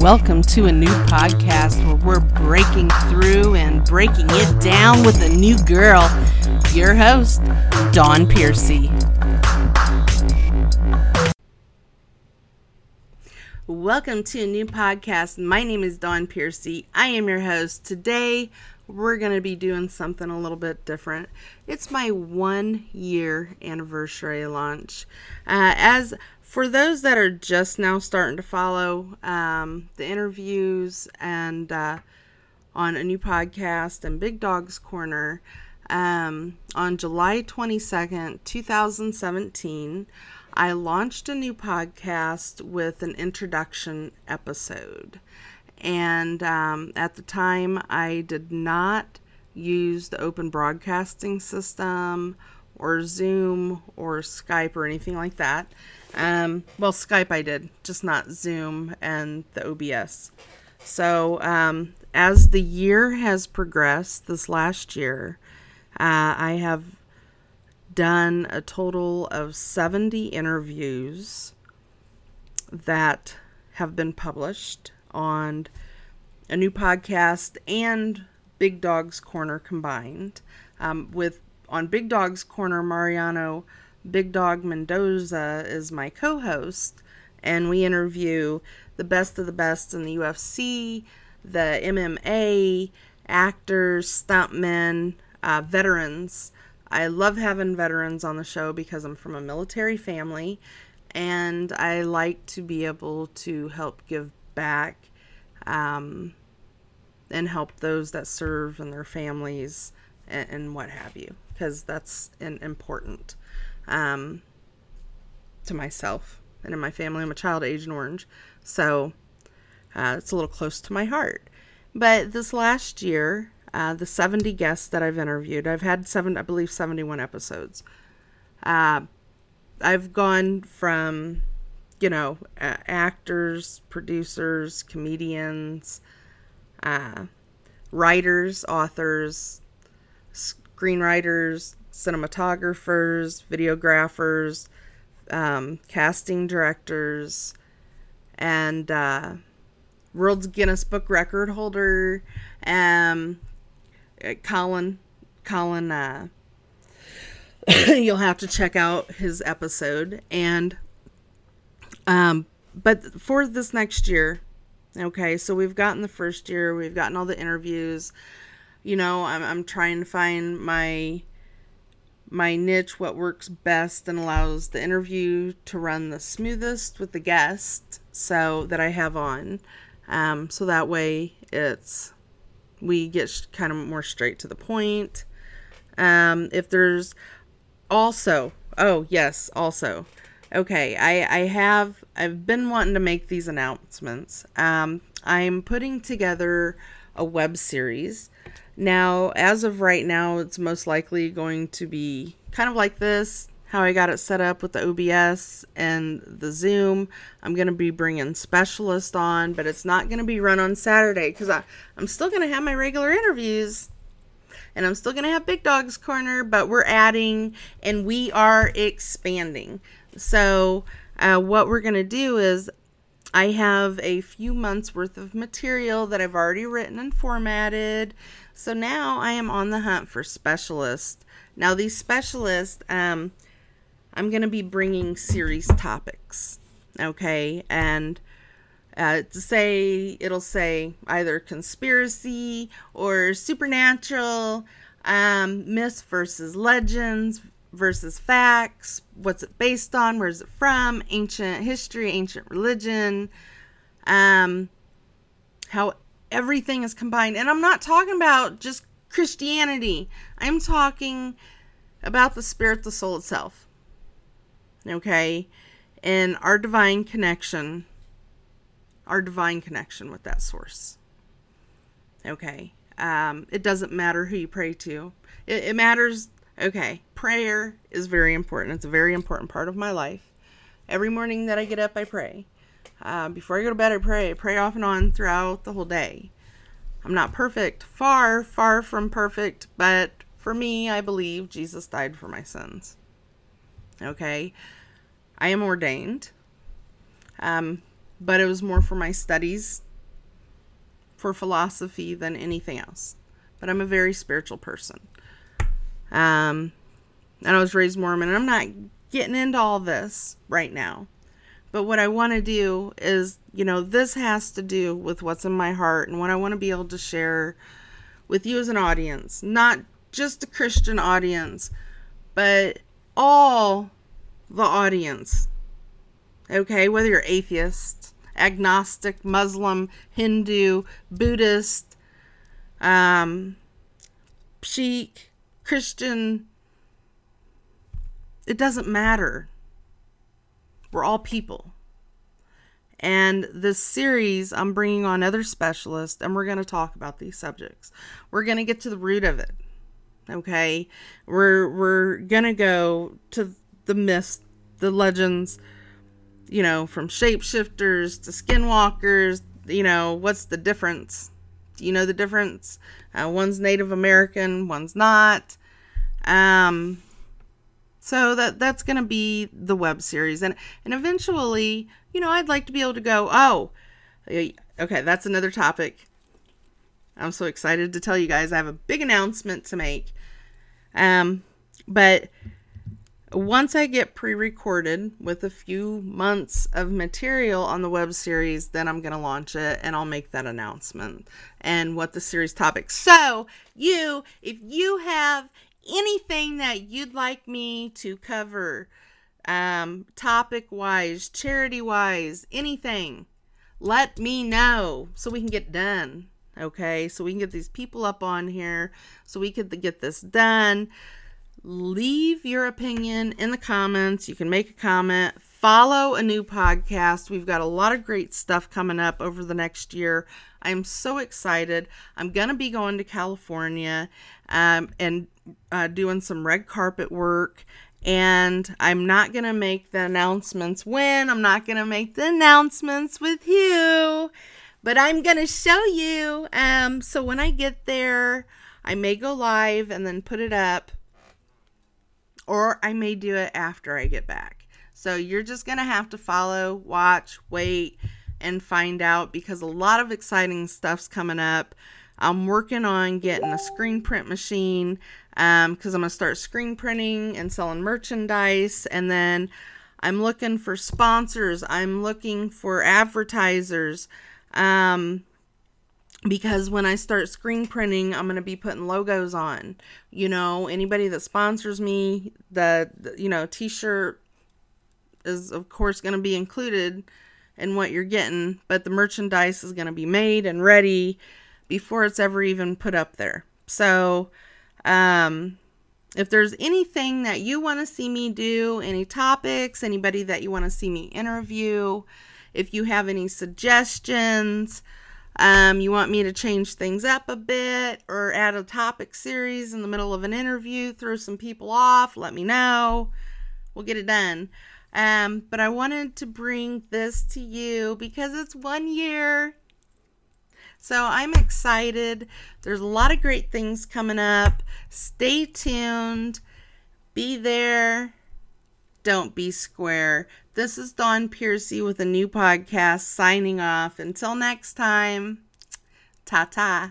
Welcome to a new podcast where we're breaking through and breaking it down with a new girl. Your host, Dawn Piercy. Welcome to a new podcast. My name is Dawn Piercy. I am your host. Today, we're going to be doing something a little bit different. It's my one year anniversary launch. Uh, as for those that are just now starting to follow um, the interviews and uh, on a new podcast and Big Dogs Corner, um, on July 22nd, 2017, I launched a new podcast with an introduction episode. And um, at the time, I did not use the open broadcasting system or Zoom or Skype or anything like that. Um, well, Skype I did, just not Zoom and the OBS. So, um, as the year has progressed this last year, uh, I have done a total of 70 interviews that have been published on a new podcast and Big Dogs Corner combined. Um, with on Big Dogs Corner, Mariano Big Dog Mendoza is my co host, and we interview the best of the best in the UFC, the MMA, actors, stuntmen, uh, veterans. I love having veterans on the show because I'm from a military family and I like to be able to help give back um, and help those that serve and their families and, and what have you because that's an important um, to myself and in my family. I'm a child of Agent Orange, so uh, it's a little close to my heart. But this last year, uh, the 70 guests that I've interviewed, I've had seven, I believe, 71 episodes. Uh, I've gone from, you know, actors, producers, comedians, uh, writers, authors, screenwriters, cinematographers, videographers, um, casting directors, and uh, World's Guinness Book Record holder, um, Colin. Colin, uh, you'll have to check out his episode. And, um, but for this next year, okay, so we've gotten the first year, we've gotten all the interviews. You know, I'm, I'm trying to find my my niche, what works best and allows the interview to run the smoothest with the guest, so that I have on. Um, so that way it's we get kind of more straight to the point. Um, if there's also, oh yes, also, okay, I I have I've been wanting to make these announcements. Um, I'm putting together a web series now, as of right now, it's most likely going to be kind of like this how I got it set up with the OBS and the Zoom. I'm going to be bringing specialists on, but it's not going to be run on Saturday because I'm still going to have my regular interviews and I'm still going to have Big Dogs Corner, but we're adding and we are expanding. So, uh, what we're going to do is I have a few months worth of material that I've already written and formatted. So now I am on the hunt for specialists. Now, these specialists, um, I'm going to be bringing series topics. Okay. And uh, to say, it'll say either conspiracy or supernatural, um, myths versus legends versus facts. What's it based on? Where's it from? Ancient history, ancient religion. Um, how everything is combined. And I'm not talking about just Christianity. I'm talking about the spirit, the soul itself. Okay? And our divine connection, our divine connection with that source. Okay? Um, it doesn't matter who you pray to. It, it matters Okay, prayer is very important. It's a very important part of my life. Every morning that I get up, I pray. Uh, before I go to bed, I pray. I pray off and on throughout the whole day. I'm not perfect, far, far from perfect, but for me, I believe Jesus died for my sins. Okay, I am ordained, um, but it was more for my studies for philosophy than anything else. But I'm a very spiritual person. Um, and I was raised Mormon, and I'm not getting into all this right now. But what I want to do is, you know, this has to do with what's in my heart and what I want to be able to share with you as an audience, not just a Christian audience, but all the audience. Okay, whether you're atheist, agnostic, Muslim, Hindu, Buddhist, um, Sikh, Christian, it doesn't matter. We're all people. And this series, I'm bringing on other specialists and we're going to talk about these subjects. We're going to get to the root of it. Okay? We're we're going to go to the myths, the legends, you know, from shapeshifters to skinwalkers, you know, what's the difference? Do you know the difference? Uh, one's Native American, one's not. Um, so that that's going to be the web series, and and eventually, you know, I'd like to be able to go. Oh, okay, that's another topic. I'm so excited to tell you guys. I have a big announcement to make. Um, but once I get pre recorded with a few months of material on the web series, then I'm going to launch it and I'll make that announcement and what the series topic. So, you, if you have anything that you'd like me to cover, um, topic wise, charity wise, anything, let me know so we can get done. Okay, so we can get these people up on here so we could get this done leave your opinion in the comments. You can make a comment, follow a new podcast. We've got a lot of great stuff coming up over the next year. I'm so excited. I'm going to be going to California um, and uh, doing some red carpet work. And I'm not going to make the announcements when. I'm not going to make the announcements with you. But I'm going to show you. Um, so when I get there, I may go live and then put it up or I may do it after I get back. So you're just going to have to follow, watch, wait, and find out because a lot of exciting stuff's coming up. I'm working on getting a screen print machine because um, I'm going to start screen printing and selling merchandise. And then I'm looking for sponsors, I'm looking for advertisers. Um, because when I start screen printing, I'm going to be putting logos on. You know, anybody that sponsors me, the, the you know, t-shirt is of course going to be included in what you're getting, but the merchandise is going to be made and ready before it's ever even put up there. So, um if there's anything that you want to see me do, any topics, anybody that you want to see me interview, if you have any suggestions, um, you want me to change things up a bit or add a topic series in the middle of an interview, throw some people off, let me know. We'll get it done. Um, but I wanted to bring this to you because it's one year. So I'm excited. There's a lot of great things coming up. Stay tuned. Be there. Don't be square. This is Dawn Piercy with a new podcast signing off. Until next time, ta ta.